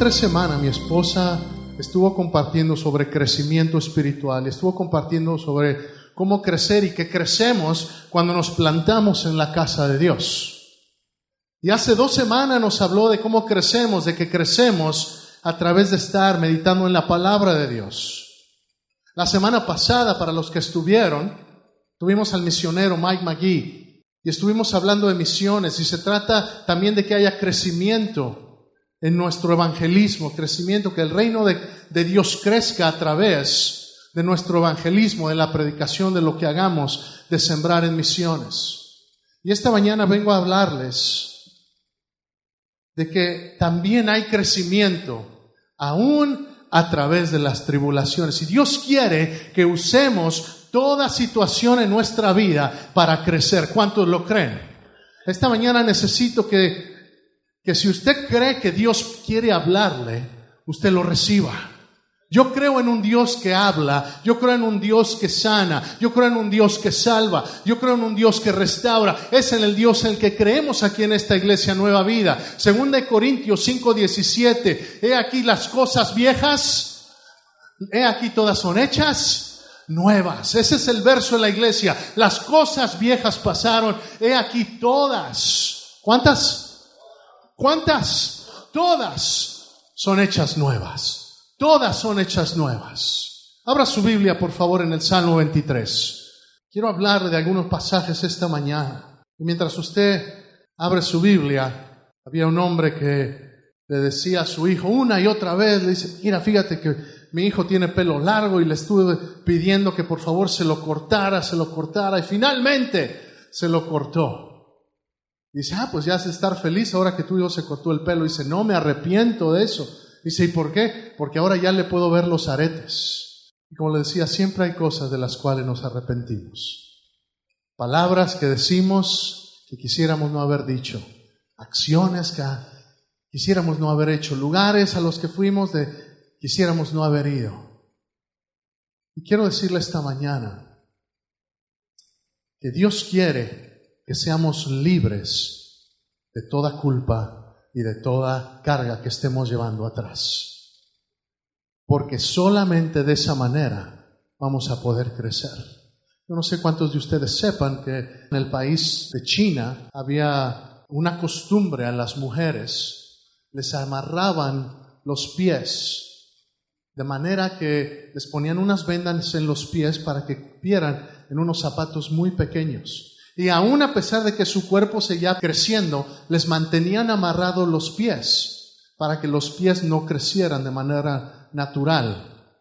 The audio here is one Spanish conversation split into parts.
tres semanas mi esposa estuvo compartiendo sobre crecimiento espiritual, estuvo compartiendo sobre cómo crecer y que crecemos cuando nos plantamos en la casa de Dios. Y hace dos semanas nos habló de cómo crecemos, de que crecemos a través de estar meditando en la palabra de Dios. La semana pasada, para los que estuvieron, tuvimos al misionero Mike McGee y estuvimos hablando de misiones y se trata también de que haya crecimiento en nuestro evangelismo, crecimiento, que el reino de, Dios crezca a través de nuestro evangelismo, de la predicación, de lo que hagamos, de sembrar en misiones. Y esta mañana vengo a hablarles de que también hay crecimiento, aún a través de las tribulaciones. Y Dios quiere que usemos toda situación en nuestra vida para crecer. ¿Cuántos lo creen? Esta mañana necesito que que si usted cree que Dios quiere hablarle, usted lo reciba. Yo creo en un Dios que habla, yo creo en un Dios que sana, yo creo en un Dios que salva, yo creo en un Dios que restaura. Es en el Dios en el que creemos aquí en esta iglesia Nueva Vida. Segunda de Corintios 5:17, he aquí las cosas viejas, he aquí todas son hechas nuevas. Ese es el verso de la iglesia. Las cosas viejas pasaron, he aquí todas. ¿Cuántas? ¿Cuántas? Todas son hechas nuevas. Todas son hechas nuevas. Abra su Biblia, por favor, en el Salmo 23. Quiero hablar de algunos pasajes esta mañana. Y mientras usted abre su Biblia, había un hombre que le decía a su hijo una y otra vez, dice, mira, fíjate que mi hijo tiene pelo largo y le estuve pidiendo que por favor se lo cortara, se lo cortara y finalmente se lo cortó. Dice, ah, pues ya has de estar feliz ahora que tu hijo se cortó el pelo. Dice, no me arrepiento de eso. Dice, ¿y por qué? Porque ahora ya le puedo ver los aretes. Y como le decía, siempre hay cosas de las cuales nos arrepentimos. Palabras que decimos que quisiéramos no haber dicho. Acciones que quisiéramos no haber hecho. Lugares a los que fuimos de quisiéramos no haber ido. Y quiero decirle esta mañana que Dios quiere que seamos libres de toda culpa y de toda carga que estemos llevando atrás. Porque solamente de esa manera vamos a poder crecer. Yo no sé cuántos de ustedes sepan que en el país de China había una costumbre a las mujeres, les amarraban los pies de manera que les ponían unas vendas en los pies para que vieran en unos zapatos muy pequeños. Y aún a pesar de que su cuerpo seguía creciendo, les mantenían amarrados los pies para que los pies no crecieran de manera natural,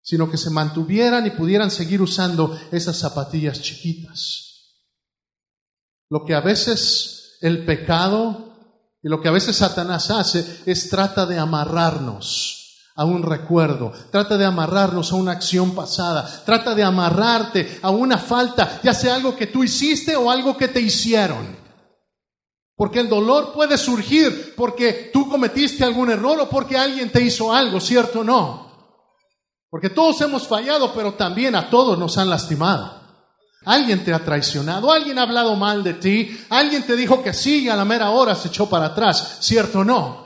sino que se mantuvieran y pudieran seguir usando esas zapatillas chiquitas. Lo que a veces el pecado y lo que a veces Satanás hace es trata de amarrarnos a un recuerdo, trata de amarrarnos a una acción pasada, trata de amarrarte a una falta, ya sea algo que tú hiciste o algo que te hicieron. Porque el dolor puede surgir porque tú cometiste algún error o porque alguien te hizo algo, ¿cierto o no? Porque todos hemos fallado, pero también a todos nos han lastimado. Alguien te ha traicionado, alguien ha hablado mal de ti, alguien te dijo que sí y a la mera hora se echó para atrás, ¿cierto o no?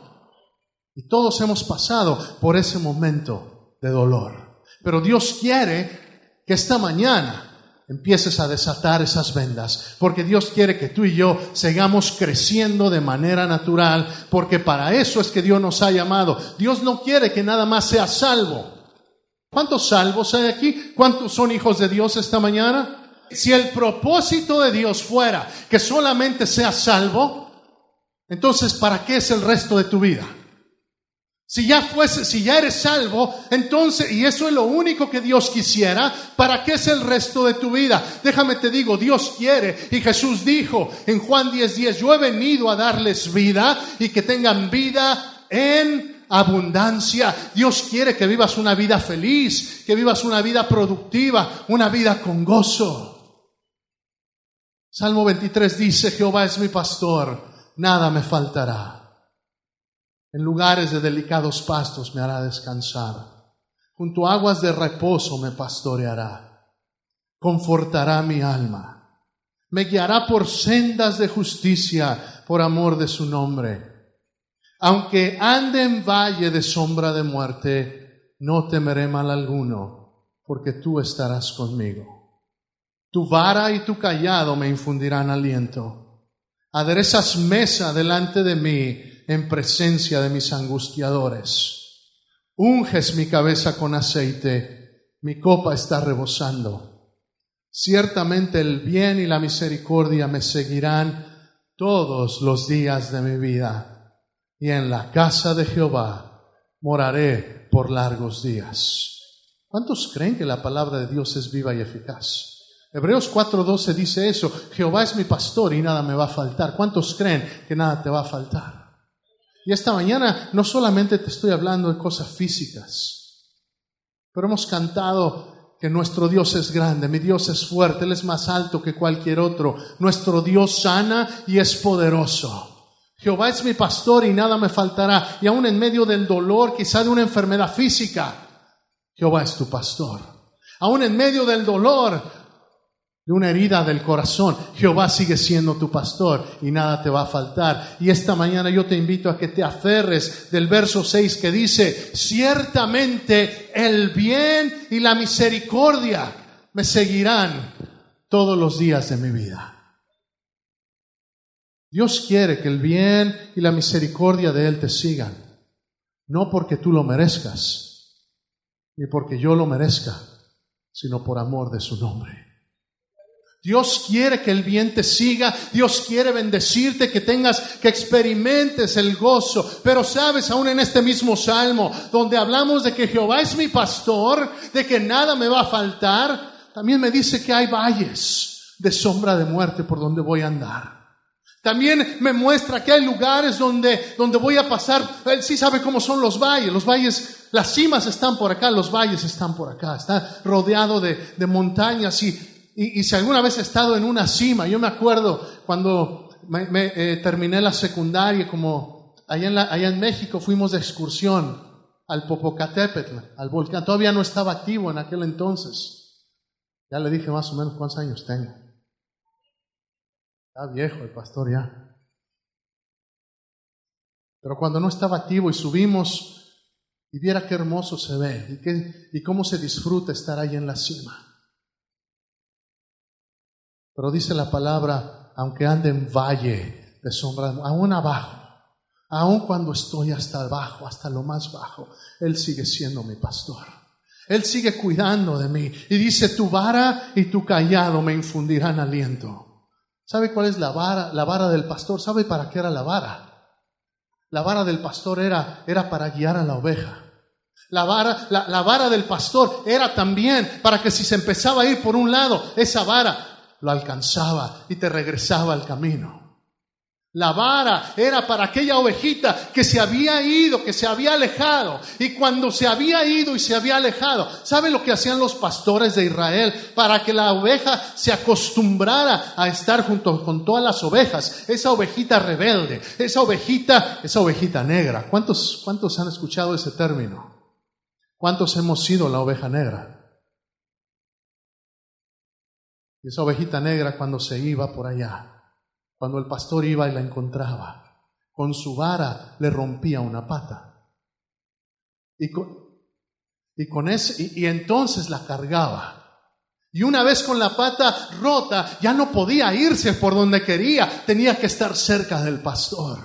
Y todos hemos pasado por ese momento de dolor. Pero Dios quiere que esta mañana empieces a desatar esas vendas, porque Dios quiere que tú y yo sigamos creciendo de manera natural, porque para eso es que Dios nos ha llamado. Dios no quiere que nada más sea salvo. ¿Cuántos salvos hay aquí? ¿Cuántos son hijos de Dios esta mañana? Si el propósito de Dios fuera que solamente sea salvo, entonces ¿para qué es el resto de tu vida? Si ya fuese, si ya eres salvo, entonces, y eso es lo único que Dios quisiera, ¿para qué es el resto de tu vida? Déjame te digo, Dios quiere, y Jesús dijo en Juan 10:10, 10, yo he venido a darles vida y que tengan vida en abundancia. Dios quiere que vivas una vida feliz, que vivas una vida productiva, una vida con gozo. Salmo 23 dice, Jehová es mi pastor, nada me faltará. En lugares de delicados pastos me hará descansar. Junto a aguas de reposo me pastoreará. Confortará mi alma. Me guiará por sendas de justicia por amor de su nombre. Aunque ande en valle de sombra de muerte, no temeré mal alguno, porque tú estarás conmigo. Tu vara y tu callado me infundirán aliento. Aderezas mesa delante de mí en presencia de mis angustiadores. Unges mi cabeza con aceite, mi copa está rebosando. Ciertamente el bien y la misericordia me seguirán todos los días de mi vida, y en la casa de Jehová moraré por largos días. ¿Cuántos creen que la palabra de Dios es viva y eficaz? Hebreos 4:12 dice eso, Jehová es mi pastor y nada me va a faltar. ¿Cuántos creen que nada te va a faltar? Y esta mañana no solamente te estoy hablando de cosas físicas, pero hemos cantado que nuestro Dios es grande, mi Dios es fuerte, Él es más alto que cualquier otro, nuestro Dios sana y es poderoso. Jehová es mi pastor y nada me faltará, y aún en medio del dolor, quizá de una enfermedad física, Jehová es tu pastor. Aún en medio del dolor, de una herida del corazón. Jehová sigue siendo tu pastor y nada te va a faltar. Y esta mañana yo te invito a que te aferres del verso 6 que dice, ciertamente el bien y la misericordia me seguirán todos los días de mi vida. Dios quiere que el bien y la misericordia de Él te sigan, no porque tú lo merezcas, ni porque yo lo merezca, sino por amor de su nombre. Dios quiere que el bien te siga, Dios quiere bendecirte, que tengas, que experimentes el gozo. Pero sabes, aún en este mismo salmo, donde hablamos de que Jehová es mi pastor, de que nada me va a faltar, también me dice que hay valles de sombra de muerte por donde voy a andar. También me muestra que hay lugares donde, donde voy a pasar. Él sí sabe cómo son los valles. Los valles, las cimas están por acá, los valles están por acá. Está rodeado de, de montañas y y, si alguna vez he estado en una cima, yo me acuerdo cuando me, eh, terminé la secundaria, como allá en, México fuimos de excursión al Popocatépetl, al volcán. Todavía no estaba activo en aquel entonces. Ya le dije más o menos cuántos años tengo. Está viejo el pastor ya. Pero cuando no estaba activo y subimos y viera qué hermoso se ve y, qué, y cómo se disfruta estar ahí en la cima. Pero dice la palabra, aunque ande en valle de sombra, aún abajo, aún cuando estoy hasta abajo, hasta lo más bajo, Él sigue siendo mi pastor. Él sigue cuidando de mí. Y dice, tu vara y tu callado me infundirán aliento. ¿Sabe cuál es la vara? La vara del pastor. ¿Sabe para qué era la vara? La vara del pastor era, era para guiar a la oveja. La vara, la, la vara del pastor era también para que si se empezaba a ir por un lado, esa vara lo alcanzaba y te regresaba al camino. La vara era para aquella ovejita que se había ido, que se había alejado. Y cuando se había ido y se había alejado, ¿sabe lo que hacían los pastores de Israel para que la oveja se acostumbrara a estar junto con todas las ovejas? Esa ovejita rebelde, esa ovejita, esa ovejita negra. ¿Cuántos, cuántos han escuchado ese término? ¿Cuántos hemos sido la oveja negra? Y esa ovejita negra cuando se iba por allá, cuando el pastor iba y la encontraba, con su vara le rompía una pata. Y, con, y, ese, y entonces la cargaba. Y una vez con la pata rota, ya no podía irse por donde quería, tenía que estar cerca del pastor.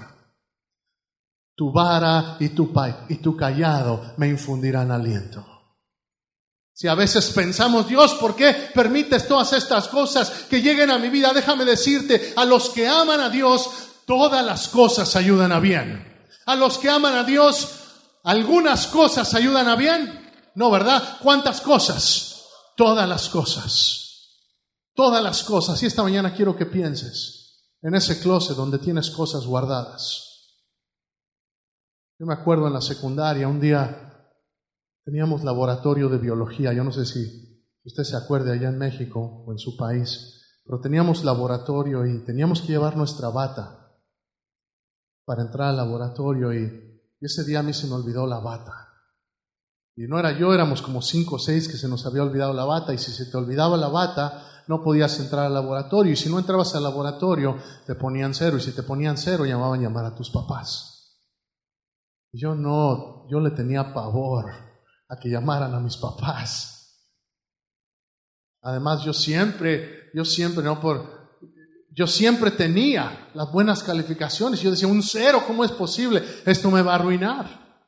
Tu vara y tu, y tu callado me infundirán aliento. Si a veces pensamos, Dios, ¿por qué permites todas estas cosas que lleguen a mi vida? Déjame decirte, a los que aman a Dios, todas las cosas ayudan a bien. A los que aman a Dios, algunas cosas ayudan a bien. No, ¿verdad? ¿Cuántas cosas? Todas las cosas. Todas las cosas. Y esta mañana quiero que pienses en ese closet donde tienes cosas guardadas. Yo me acuerdo en la secundaria, un día teníamos laboratorio de biología. Yo no sé si usted se acuerde allá en México o en su país, pero teníamos laboratorio y teníamos que llevar nuestra bata para entrar al laboratorio y, ese día a mí se me olvidó la bata. Y no era yo, éramos como cinco o seis que se nos había olvidado la bata y si se te olvidaba la bata no podías entrar al laboratorio y si no entrabas al laboratorio te ponían cero y si te ponían cero llamaban a llamar a tus papás. Yo no, yo le tenía pavor a que llamaran a mis papás. Además, yo siempre, yo siempre, no por, yo siempre tenía las buenas calificaciones. Yo decía, un cero, ¿cómo es posible? Esto me va a arruinar.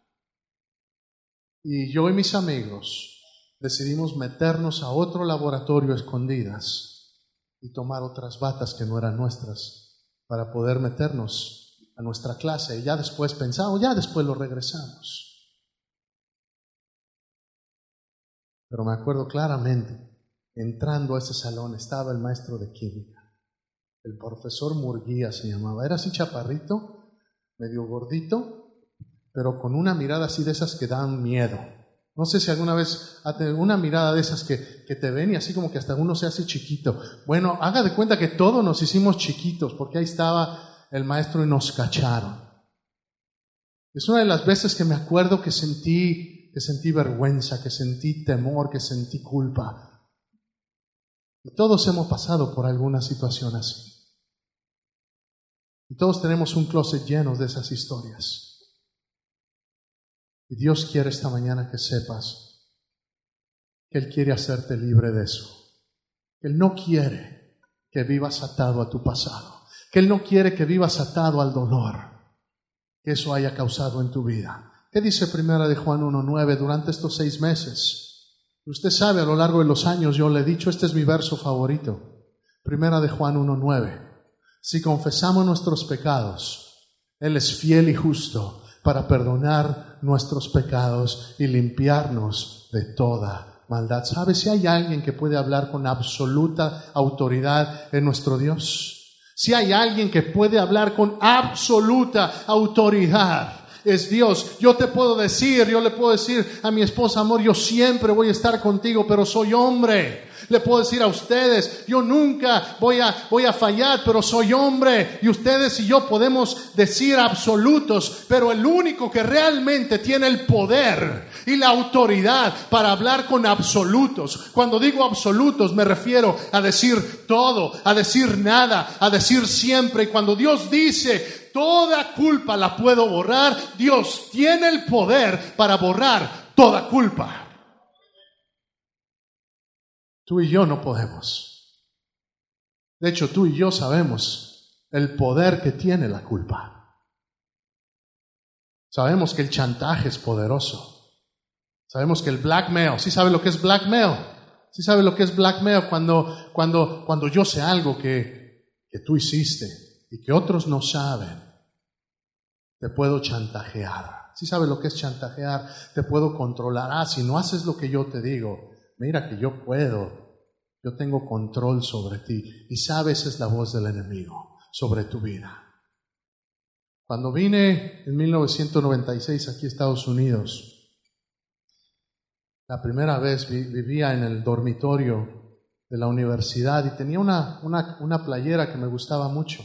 Y yo y mis amigos decidimos meternos a otro laboratorio escondidas y tomar otras batas que no eran nuestras para poder meternos a nuestra clase. Y ya después pensamos, ya después lo regresamos. Pero me acuerdo claramente, entrando a ese salón estaba el maestro de química. El profesor Murguía se llamaba. Era así chaparrito, medio gordito, pero con una mirada así de esas que dan miedo. No sé si alguna vez ha tenido una mirada de esas que, que, te ven y así como que hasta uno se hace chiquito. Bueno, haga de cuenta que todos nos hicimos chiquitos porque ahí estaba el maestro y nos cacharon. Es una de las veces que me acuerdo que sentí, que sentí vergüenza, que sentí temor, que sentí culpa. Y todos hemos pasado por alguna situación así. Y todos tenemos un closet lleno de esas historias. Y Dios quiere esta mañana que sepas que Él quiere hacerte libre de eso. Que Él no quiere que vivas atado a tu pasado. Que Él no quiere que vivas atado al dolor que eso haya causado en tu vida. ¿Qué dice primera de Juan 1.9 durante estos seis meses? Usted sabe, a lo largo de los años yo le he dicho, este es mi verso favorito. Primera de Juan 1.9. Si confesamos nuestros pecados, Él es fiel y justo para perdonar nuestros pecados y limpiarnos de toda maldad. ¿Sabe si hay alguien que puede hablar con absoluta autoridad en nuestro Dios? Si hay alguien que puede hablar con absoluta autoridad es Dios. Yo te puedo decir, yo le puedo decir a mi esposa, amor, yo siempre voy a estar contigo, pero soy hombre. Le puedo decir a ustedes, yo nunca voy a, voy a fallar, pero soy hombre. Y ustedes y yo podemos decir absolutos, pero el único que realmente tiene el poder y la autoridad para hablar con absolutos. Cuando digo absolutos me refiero a decir todo, a decir nada, a decir siempre. Y cuando Dios dice, toda culpa la puedo borrar, Dios tiene el poder para borrar toda culpa. Tú y yo no podemos. De hecho, tú y yo sabemos el poder que tiene la culpa. Sabemos que el chantaje es poderoso. Sabemos que el blackmail, ¿sí sabe lo que es blackmail? ¿Sí sabe lo que es blackmail? Cuando, cuando, cuando yo sé algo que, que tú hiciste y que otros no saben, te puedo chantajear. ¿Sí sabe lo que es chantajear? Te puedo controlar. Ah, si no haces lo que yo te digo, mira que yo puedo, yo tengo control sobre ti. Y sabes, es la voz del enemigo sobre tu vida. Cuando vine en 1996 aquí a Estados Unidos, la primera vez vivía en el dormitorio de la universidad y tenía una, una, playera que me gustaba mucho.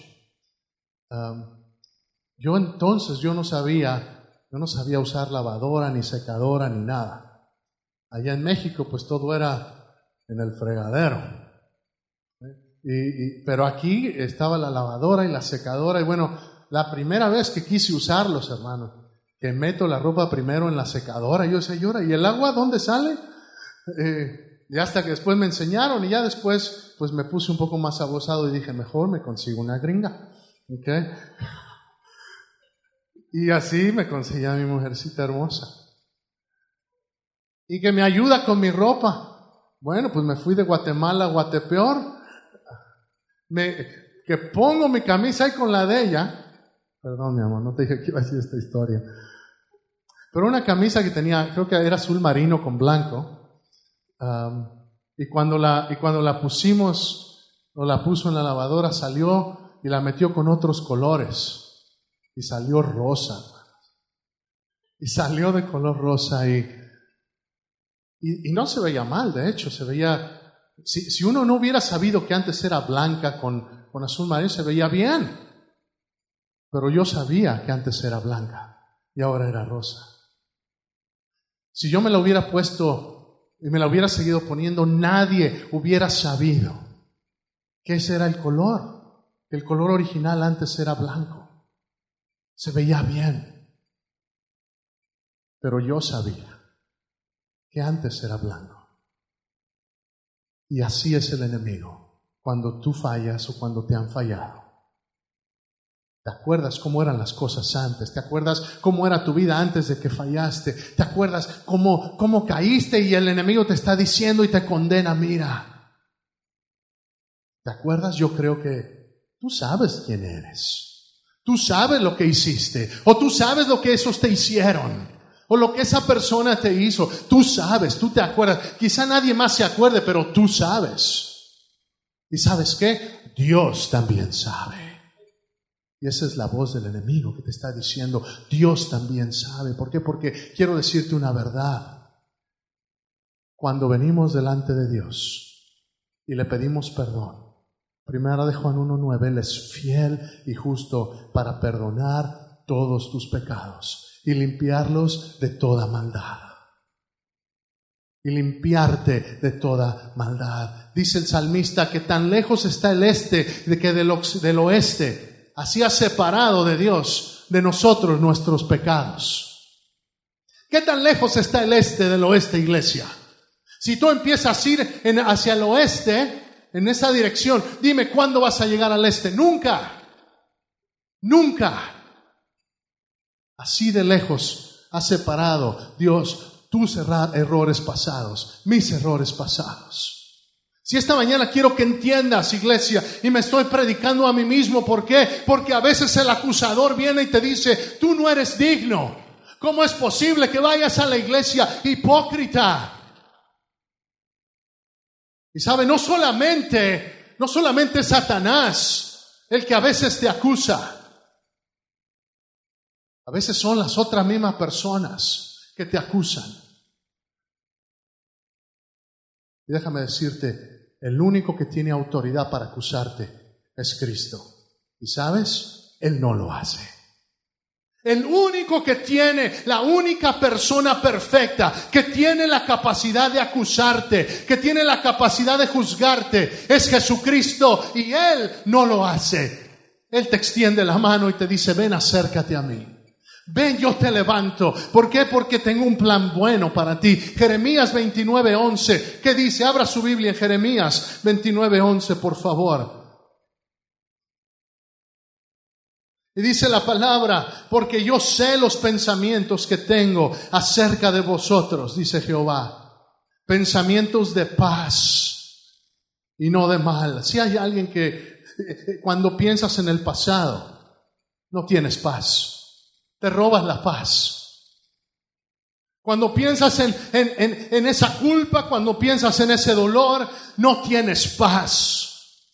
yo entonces yo no sabía, yo no sabía usar lavadora, ni secadora, ni nada. Allá en México, pues todo era en el fregadero. Y, pero aquí estaba la lavadora y la secadora. Y bueno, la primera vez que quise usarlos, hermano, que meto la ropa primero en la secadora, yo decía, llora, ¿y el agua dónde sale? Eh, y hasta que después me enseñaron y ya después pues me puse un poco más abusado y dije, mejor me consigo una gringa. ¿Okay? Y así me conseguí a mi mujercita hermosa y que me ayuda con mi ropa. Bueno, pues me fui de Guatemala a Guatepeor, que pongo mi camisa ahí con la de ella. Perdón, mi amor, no te dije que iba a decir esta historia. Pero una camisa que tenía, creo que era azul marino con blanco. y, cuando la, y cuando la pusimos, o la puso en la lavadora, salió y la metió con otros colores. Y salió rosa. Y salió de color rosa y y, no se veía mal, de hecho, se veía, si, uno no hubiera sabido que antes era blanca con, con azul marino, se veía bien. Pero yo sabía que antes era blanca y ahora era rosa. Si yo me la hubiera puesto y me la hubiera seguido poniendo, nadie hubiera sabido que ese era el color. El color original antes era blanco. Se veía bien. Pero yo sabía que antes era blando. Y así es el enemigo cuando tú fallas o cuando te han fallado. ¿Te acuerdas cómo eran las cosas antes? ¿Te acuerdas cómo era tu vida antes de que fallaste? ¿Te acuerdas cómo, cómo caíste y el enemigo te está diciendo y te condena? Mira. ¿Te acuerdas? Yo creo que tú sabes quién eres. Tú sabes lo que hiciste. O tú sabes lo que esos te hicieron. O lo que esa persona te hizo. Tú sabes, tú te acuerdas. Quizá nadie más se acuerde, pero tú sabes. ¿Y sabes qué? Dios también sabe. Y esa es la voz del enemigo que te está diciendo, Dios también sabe. ¿Por qué? Porque quiero decirte una verdad. Cuando venimos delante de Dios y le pedimos perdón, primera de Juan 1.9, Él es fiel y justo para perdonar todos tus pecados y limpiarlos de toda maldad. Y limpiarte de toda maldad. Dice el salmista que tan lejos está el este de que del, del oeste así ha separado de Dios, de nosotros, nuestros pecados. ¿Qué tan lejos está el este del oeste, iglesia? Si tú empiezas a ir hacia el oeste, en esa dirección, dime cuándo vas a llegar al este. Nunca. Nunca. Así de lejos ha separado Dios tus errores pasados, mis errores pasados. Si esta mañana quiero que entiendas, iglesia, y me estoy predicando a mí mismo, ¿por qué? Porque a veces el acusador viene y te dice, tú no eres digno. ¿Cómo es posible que vayas a la iglesia hipócrita? Y sabe, no solamente, no solamente Satanás el que a veces te acusa. A veces son las otras mismas personas que te acusan. Y déjame decirte, el único que tiene autoridad para acusarte es Cristo. ¿Y sabes? Él no lo hace. El único que tiene, la única persona perfecta que tiene la capacidad de acusarte, que tiene la capacidad de juzgarte, es Jesucristo y Él no lo hace. Él te extiende la mano y te dice, ven acércate a mí. Ven, yo te levanto. ¿Por qué? Porque tengo un plan bueno para ti. Jeremías 29:11. ¿Qué dice? Abra su Biblia en Jeremías 29:11, por favor. Y dice la palabra, porque yo sé los pensamientos que tengo acerca de vosotros, dice Jehová. Pensamientos de paz y no de mal. Si hay alguien que eh, eh, cuando piensas en el pasado, no tienes paz te robas la paz. Cuando piensas en, en, esa culpa, cuando piensas en ese dolor, no tienes paz.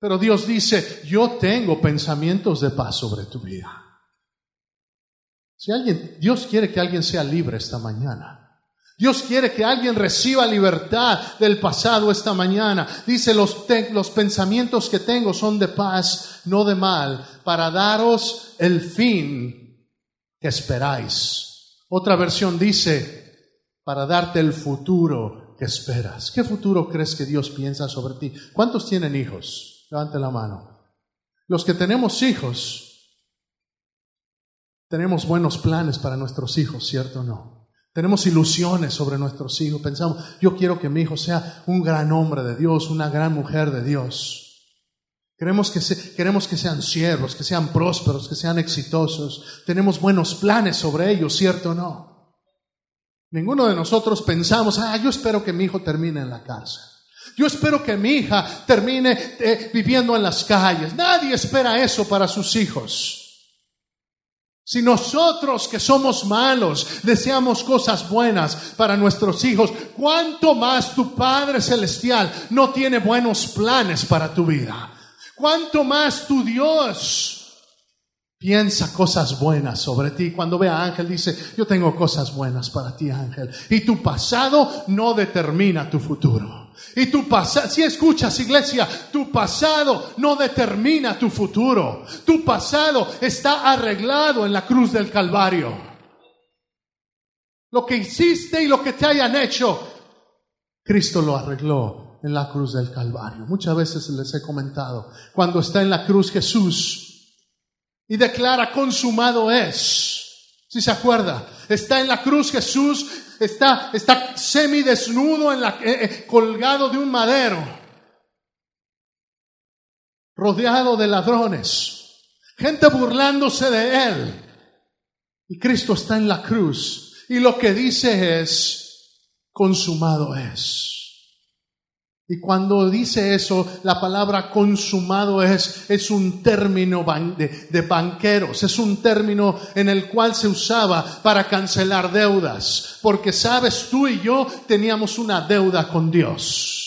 Pero Dios dice, yo tengo pensamientos de paz sobre tu vida. Si alguien, Dios quiere que alguien sea libre esta mañana. Dios quiere que alguien reciba libertad del pasado esta mañana. Dice, los, los pensamientos que tengo son de paz, no de mal, para daros el fin que esperáis. Otra versión dice, para darte el futuro que esperas. ¿Qué futuro crees que Dios piensa sobre ti? ¿Cuántos tienen hijos? Levante la mano. Los que tenemos hijos, tenemos buenos planes para nuestros hijos, ¿cierto o no? Tenemos ilusiones sobre nuestros hijos. Pensamos, yo quiero que mi hijo sea un gran hombre de Dios, una gran mujer de Dios. Queremos que, queremos que sean siervos, que sean prósperos, que sean exitosos. Tenemos buenos planes sobre ellos, ¿cierto o no? Ninguno de nosotros pensamos, ah, yo espero que mi hijo termine en la cárcel. Yo espero que mi hija termine eh, viviendo en las calles. Nadie espera eso para sus hijos. Si nosotros que somos malos deseamos cosas buenas para nuestros hijos, ¿cuánto más tu Padre Celestial no tiene buenos planes para tu vida? Cuánto más tu Dios piensa cosas buenas sobre ti. Cuando ve a Ángel dice, yo tengo cosas buenas para ti, Ángel. Y tu pasado no determina tu futuro. Y tu pasado, si escuchas iglesia, tu pasado no determina tu futuro. Tu pasado está arreglado en la cruz del Calvario. Lo que hiciste y lo que te hayan hecho, Cristo lo arregló en la cruz del Calvario. Muchas veces les he comentado, cuando está en la cruz Jesús y declara consumado es, Si se acuerda, está en la cruz Jesús, está, está semidesnudo, en la, eh, eh, colgado de un madero, rodeado de ladrones, gente burlándose de él. Y Cristo está en la cruz y lo que dice es, consumado es. Y cuando dice eso, la palabra consumado es, es un término de, de, banqueros, es un término en el cual se usaba para cancelar deudas, porque sabes, tú y yo teníamos una deuda con Dios.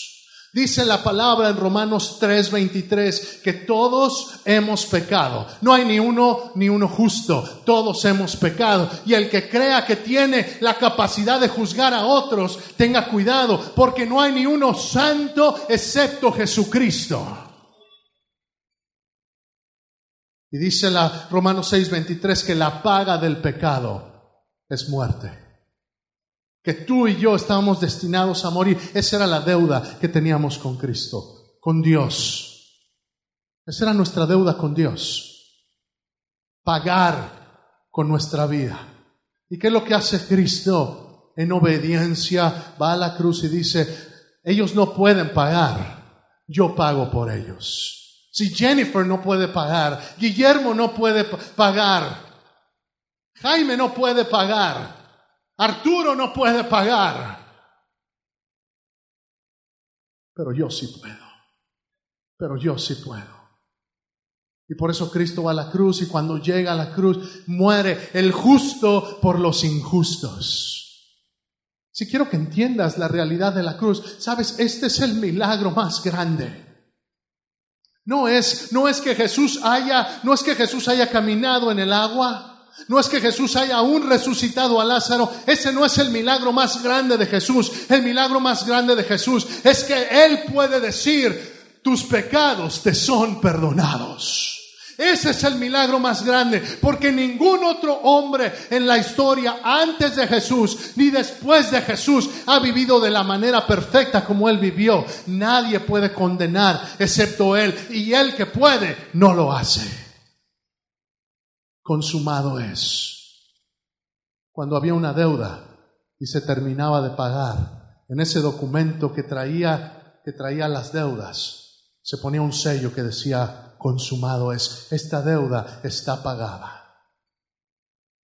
Dice la palabra en Romanos 3:23 que todos hemos pecado. No hay ni uno ni uno justo. Todos hemos pecado. Y el que crea que tiene la capacidad de juzgar a otros, tenga cuidado, porque no hay ni uno santo excepto Jesucristo. Y dice la Romanos 6:23 que la paga del pecado es muerte que tú y yo estábamos destinados a morir. Esa era la deuda que teníamos con Cristo, con Dios. Esa era nuestra deuda con Dios. Pagar con nuestra vida. ¿Y qué es lo que hace Cristo? En obediencia va a la cruz y dice, ellos no pueden pagar, yo pago por ellos. Si Jennifer no puede pagar, Guillermo no puede pagar, Jaime no puede pagar, Arturo no puede pagar, pero yo sí puedo. Pero yo sí puedo. Y por eso Cristo va a la cruz y cuando llega a la cruz muere el justo por los injustos. Si quiero que entiendas la realidad de la cruz, sabes, este es el milagro más grande. No es, no es que Jesús haya, no es que Jesús haya caminado en el agua. No es que Jesús haya aún resucitado a Lázaro. Ese no es el milagro más grande de Jesús. El milagro más grande de Jesús es que Él puede decir, tus pecados te son perdonados. Ese es el milagro más grande, porque ningún otro hombre en la historia antes de Jesús ni después de Jesús ha vivido de la manera perfecta como Él vivió. Nadie puede condenar excepto Él, y Él que puede no lo hace consumado es. Cuando había una deuda y se terminaba de pagar, en ese documento que traía, que traía las deudas, se ponía un sello que decía consumado es. Esta deuda está pagada.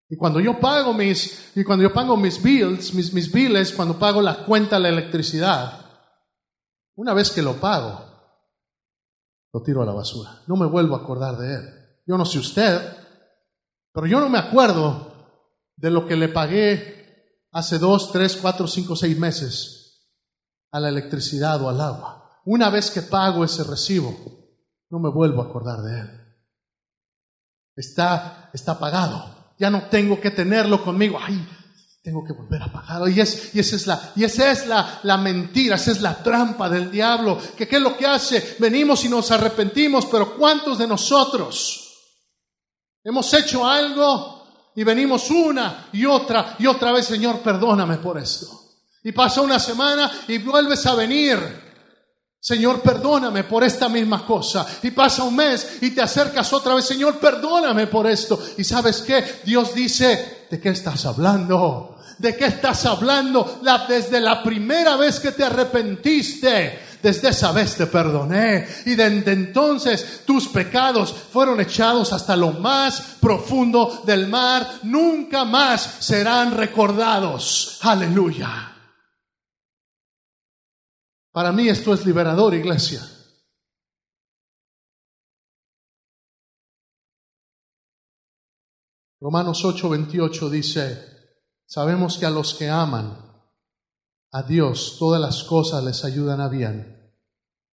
Y cuando yo pago mis, y cuando yo pago mis bills, mis, mis billes, cuando pago la cuenta de la electricidad, una vez que lo pago, lo tiro a la basura. No me vuelvo a acordar de él. Yo no sé usted, pero yo no me acuerdo de lo que le pagué hace dos, tres, cuatro, cinco, seis meses a la electricidad o al agua. Una vez que pago ese recibo, no me vuelvo a acordar de él. Está, está pagado. Ya no tengo que tenerlo conmigo. Ay, tengo que volver a pagarlo. Y, es, y esa es, la, y esa es la, la mentira, esa es la trampa del diablo. Que qué es lo que hace? Venimos y nos arrepentimos, pero ¿cuántos de nosotros? Hemos hecho algo y venimos una y otra y otra vez, Señor, perdóname por esto. Y pasa una semana y vuelves a venir. Señor, perdóname por esta misma cosa. Y pasa un mes y te acercas otra vez, Señor, perdóname por esto. Y sabes qué? Dios dice, ¿de qué estás hablando? ¿De qué estás hablando? desde la primera vez que te arrepentiste, desde esa vez te perdoné y desde entonces tus pecados fueron echados hasta lo más profundo del mar. Nunca más serán recordados. Aleluya. Para mí esto es liberador, iglesia. Romanos 8:28 dice, sabemos que a los que aman a Dios todas las cosas les ayudan a bien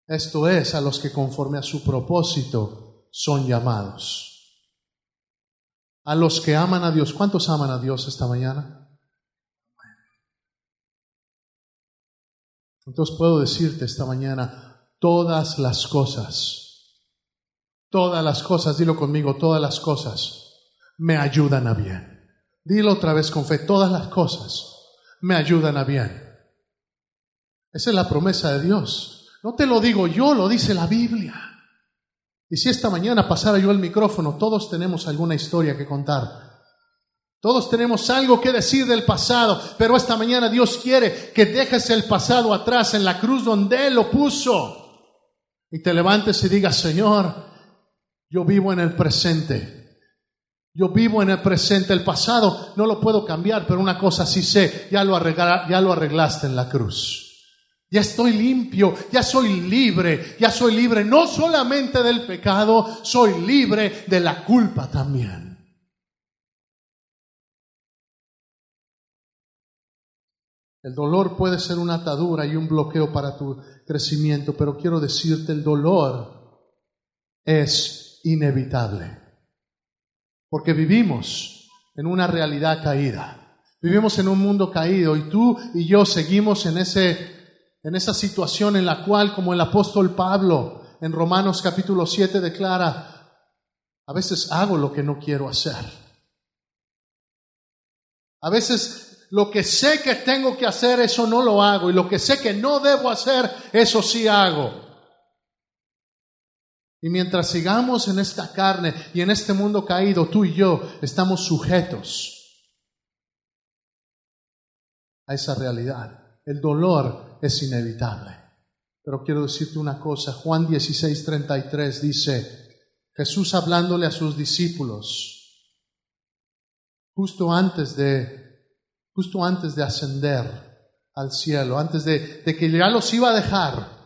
esto es, a los que conforme a su propósito son llamados. A los que aman a Dios. ¿Cuántos aman a Dios esta mañana? Entonces puedo decirte esta mañana, todas las cosas, todas las cosas, dilo conmigo, todas las cosas me ayudan a bien. Dilo otra vez con fe, todas las cosas me ayudan a bien. Esa es la promesa de Dios. No te lo digo yo, lo dice la Biblia. Y si esta mañana pasara yo el micrófono, todos tenemos alguna historia que contar. Todos tenemos algo que decir del pasado, pero esta mañana Dios quiere que dejes el pasado atrás en la cruz donde Él lo puso. Y te levantes y digas, Señor, yo vivo en el presente. Yo vivo en el presente. El pasado no lo puedo cambiar, pero una cosa sí sé, ya lo, ya lo arreglaste en la cruz. Ya estoy limpio, ya soy libre, ya soy libre no solamente del pecado, soy libre de la culpa también. El dolor puede ser una atadura y un bloqueo para tu crecimiento, pero quiero decirte, el dolor es inevitable. Porque vivimos en una realidad caída. Vivimos en un mundo caído y tú y yo seguimos en, ese, en esa situación en la cual, como el apóstol Pablo en Romanos capítulo 7 declara, a veces hago lo que no quiero hacer. A veces lo que sé que tengo que hacer, eso no lo hago. Y lo que sé que no debo hacer, eso sí hago. Y mientras sigamos en esta carne y en este mundo caído, tú y yo estamos sujetos a esa realidad. El dolor es inevitable. Pero quiero decirte una cosa, Juan 16, 33 dice, Jesús hablándole a sus discípulos, justo antes de justo antes de ascender al cielo, antes de, que ya los iba a dejar.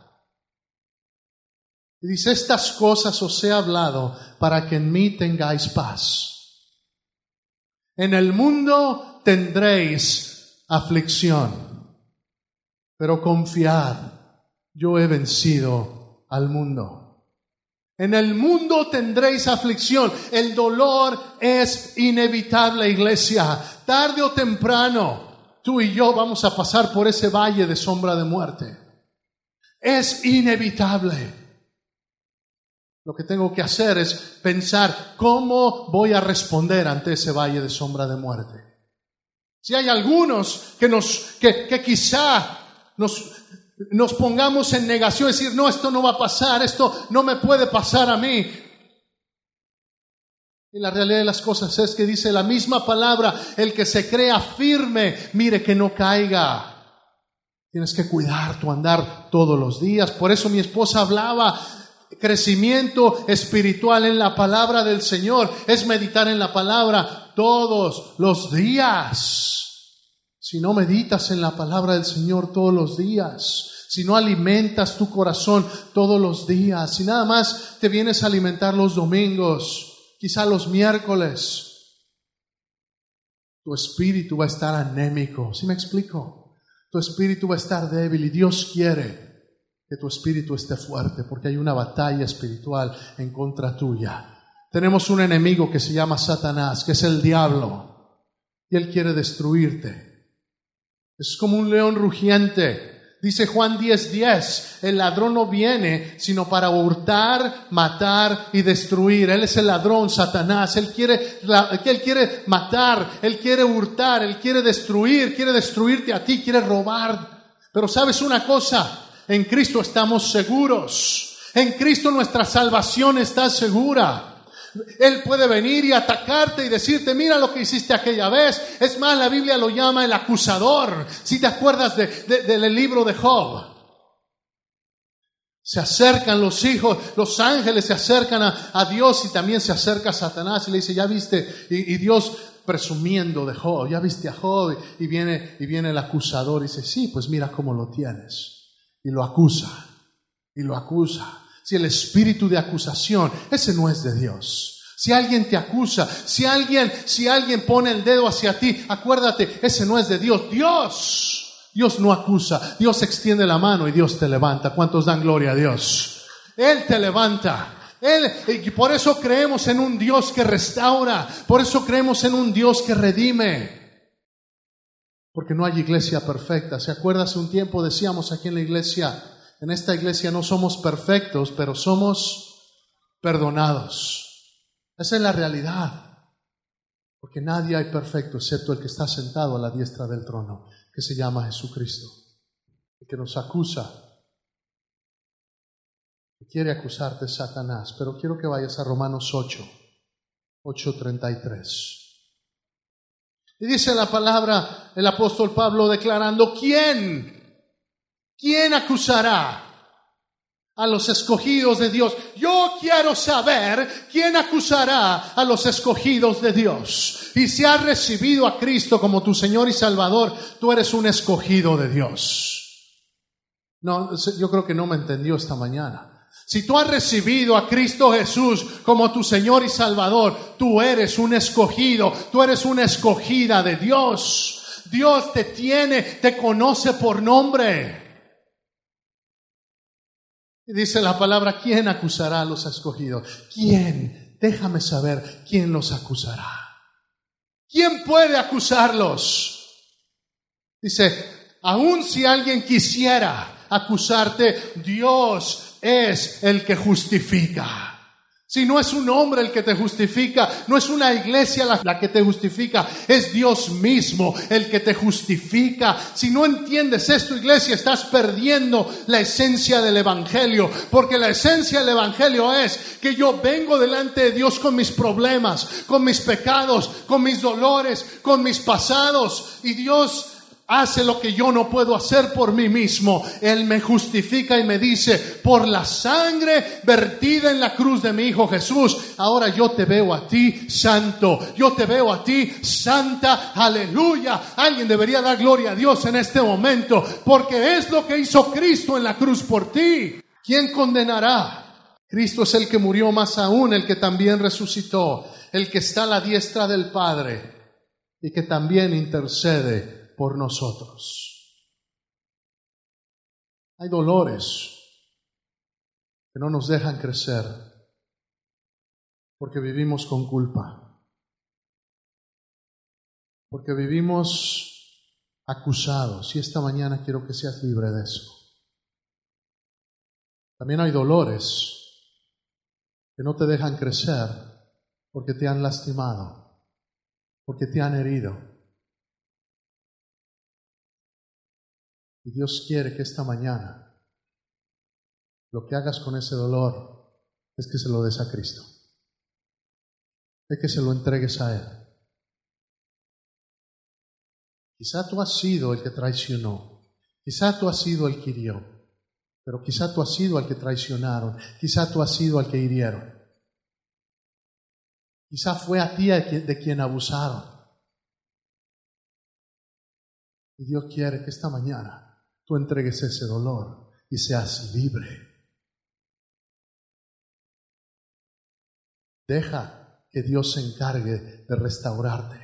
Y dice, estas cosas os he hablado para que en mí tengáis paz. En el mundo tendréis aflicción, pero confiad, yo he vencido al mundo. En el mundo tendréis aflicción. El dolor es inevitable, iglesia. Tarde o temprano, tú y yo vamos a pasar por ese valle de sombra de muerte. Es inevitable. Lo que tengo que hacer es pensar cómo voy a responder ante ese valle de sombra de muerte. Si hay algunos que nos, que, que quizá nos, nos pongamos en negación, decir, no, esto no va a pasar, esto no me puede pasar a mí. Y la realidad de las cosas es que dice la misma palabra, el que se crea firme, mire que no caiga. Tienes que cuidar tu andar todos los días. Por eso mi esposa hablaba, crecimiento espiritual en la palabra del Señor es meditar en la palabra todos los días si no meditas en la palabra del Señor todos los días, si no alimentas tu corazón todos los días, si nada más te vienes a alimentar los domingos, quizá los miércoles, tu espíritu va a estar anémico. ¿Sí me explico? Tu espíritu va a estar débil y Dios quiere que tu espíritu esté fuerte porque hay una batalla espiritual en contra tuya. Tenemos un enemigo que se llama Satanás, que es el diablo, y él quiere destruirte. Es como un león rugiente. Dice Juan 10:10, 10, el ladrón no viene sino para hurtar, matar y destruir. Él es el ladrón, Satanás. Él quiere, él quiere matar, él quiere hurtar, él quiere destruir, quiere destruirte a ti, quiere robar. Pero sabes una cosa, en Cristo estamos seguros. En Cristo nuestra salvación está segura. Él puede venir y atacarte y decirte, mira lo que hiciste aquella vez. Es más, la Biblia lo llama el acusador. Si te acuerdas del libro de Job. Se acercan los hijos, los ángeles se acercan a, Dios y también se acerca a Satanás y le dice, ya viste, y, Dios presumiendo de Job, ya viste a Job y viene, y viene el acusador y dice, sí, pues mira cómo lo tienes. Y lo acusa, y lo acusa si el espíritu de acusación, ese no es de Dios. Si alguien te acusa, si alguien, si alguien pone el dedo hacia ti, acuérdate, ese no es de Dios. Dios, Dios no acusa, Dios extiende la mano y Dios te levanta. ¿Cuántos dan gloria a Dios? Él te levanta. Él, y por eso creemos en un Dios que restaura, por eso creemos en un Dios que redime. Porque no hay iglesia perfecta. ¿Se acuerda? Hace un tiempo decíamos aquí en la iglesia, en esta iglesia no somos perfectos, pero somos perdonados. Esa es la realidad. Porque nadie hay perfecto excepto el que está sentado a la diestra del trono, que se llama Jesucristo, el que nos acusa. Quiere acusarte Satanás, pero quiero que vayas a Romanos 8, 8.33. Y dice la palabra el apóstol Pablo declarando, ¿quién? ¿Quién acusará a los escogidos de Dios? Yo quiero saber quién acusará a los escogidos de Dios. Y si has recibido a Cristo como tu Señor y Salvador, tú eres un escogido de Dios. No, yo creo que no me entendió esta mañana. Si tú has recibido a Cristo Jesús como tu Señor y Salvador, tú eres un escogido, tú eres una escogida de Dios. Dios te tiene, te conoce por nombre. Dice la palabra, ¿quién acusará a los escogidos? ¿Quién? Déjame saber quién los acusará. ¿Quién puede acusarlos? Dice, aun si alguien quisiera acusarte, Dios es el que justifica. Si no es un hombre el que te justifica, no es una iglesia la, que te justifica, es Dios mismo el que te justifica. Si no entiendes esto, iglesia, estás perdiendo la esencia del Evangelio, porque la esencia del Evangelio es que yo vengo delante de Dios con mis problemas, con mis pecados, con mis dolores, con mis pasados, y Dios hace lo que yo no puedo hacer por mí mismo. Él me justifica y me dice, por la sangre vertida en la cruz de mi Hijo Jesús, ahora yo te veo a ti santo, yo te veo a ti santa, aleluya. Alguien debería dar gloria a Dios en este momento, porque es lo que hizo Cristo en la cruz por ti. ¿Quién condenará? Cristo es el que murió más aún, el que también resucitó, el que está a la diestra del Padre y que también intercede por nosotros. Hay dolores que no nos dejan crecer porque vivimos con culpa, porque vivimos acusados y esta mañana quiero que seas libre de eso. También hay dolores que no te dejan crecer porque te han lastimado, porque te han herido Y Dios quiere que esta mañana lo que hagas con ese dolor es que se lo des a Cristo. Es que se lo entregues a Él. Quizá tú has sido el que traicionó. Quizá tú has sido el que hirió. Pero quizá tú has sido el que traicionaron. Quizá tú has sido el que hirieron. Quizá fue a ti de quien abusaron. Y Dios quiere que esta mañana tú entregues ese dolor y seas libre. Deja que Dios se encargue de restaurarte.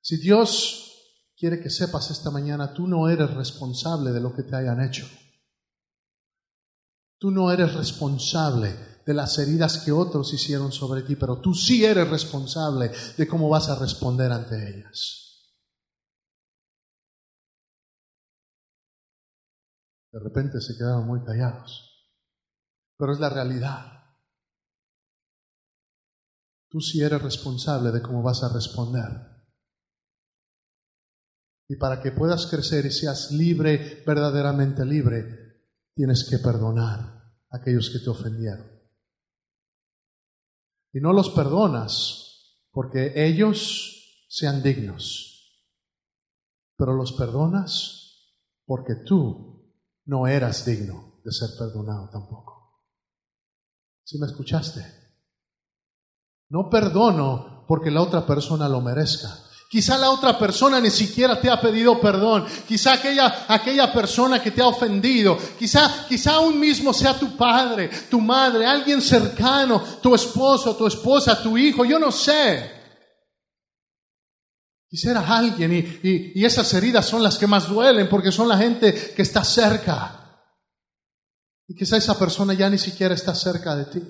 Si Dios quiere que sepas esta mañana, tú no eres responsable de lo que te hayan hecho. Tú no eres responsable de las heridas que otros hicieron sobre ti, pero tú sí eres responsable de cómo vas a responder ante ellas. De repente se quedaron muy callados. Pero es la realidad. Tú sí eres responsable de cómo vas a responder. Y para que puedas crecer y seas libre, verdaderamente libre, tienes que perdonar a aquellos que te ofendieron. Y no los perdonas porque ellos sean dignos, pero los perdonas porque tú no eras digno de ser perdonado tampoco. ¿Sí me escuchaste? No perdono porque la otra persona lo merezca. Quizá la otra persona ni siquiera te ha pedido perdón. Quizá aquella, aquella persona que te ha ofendido. Quizá, quizá aún mismo sea tu padre, tu madre, alguien cercano, tu esposo, tu esposa, tu hijo, yo no sé. Quisiera alguien y, y, esas heridas son las que más duelen porque son la gente que está cerca. Y quizá esa persona ya ni siquiera está cerca de ti.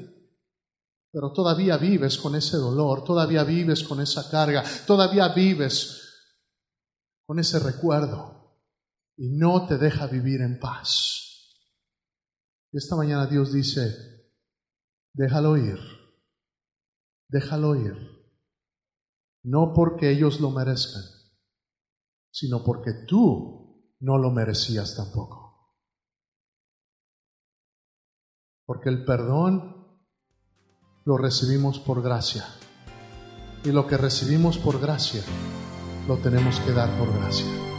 Pero todavía vives con ese dolor, todavía vives con esa carga, todavía vives con ese recuerdo y no te deja vivir en paz. Y esta mañana Dios dice, déjalo ir, déjalo ir no porque ellos lo merezcan, sino porque tú no lo merecías tampoco. Porque el perdón lo recibimos por gracia. Y lo que recibimos por gracia lo tenemos que dar por gracia.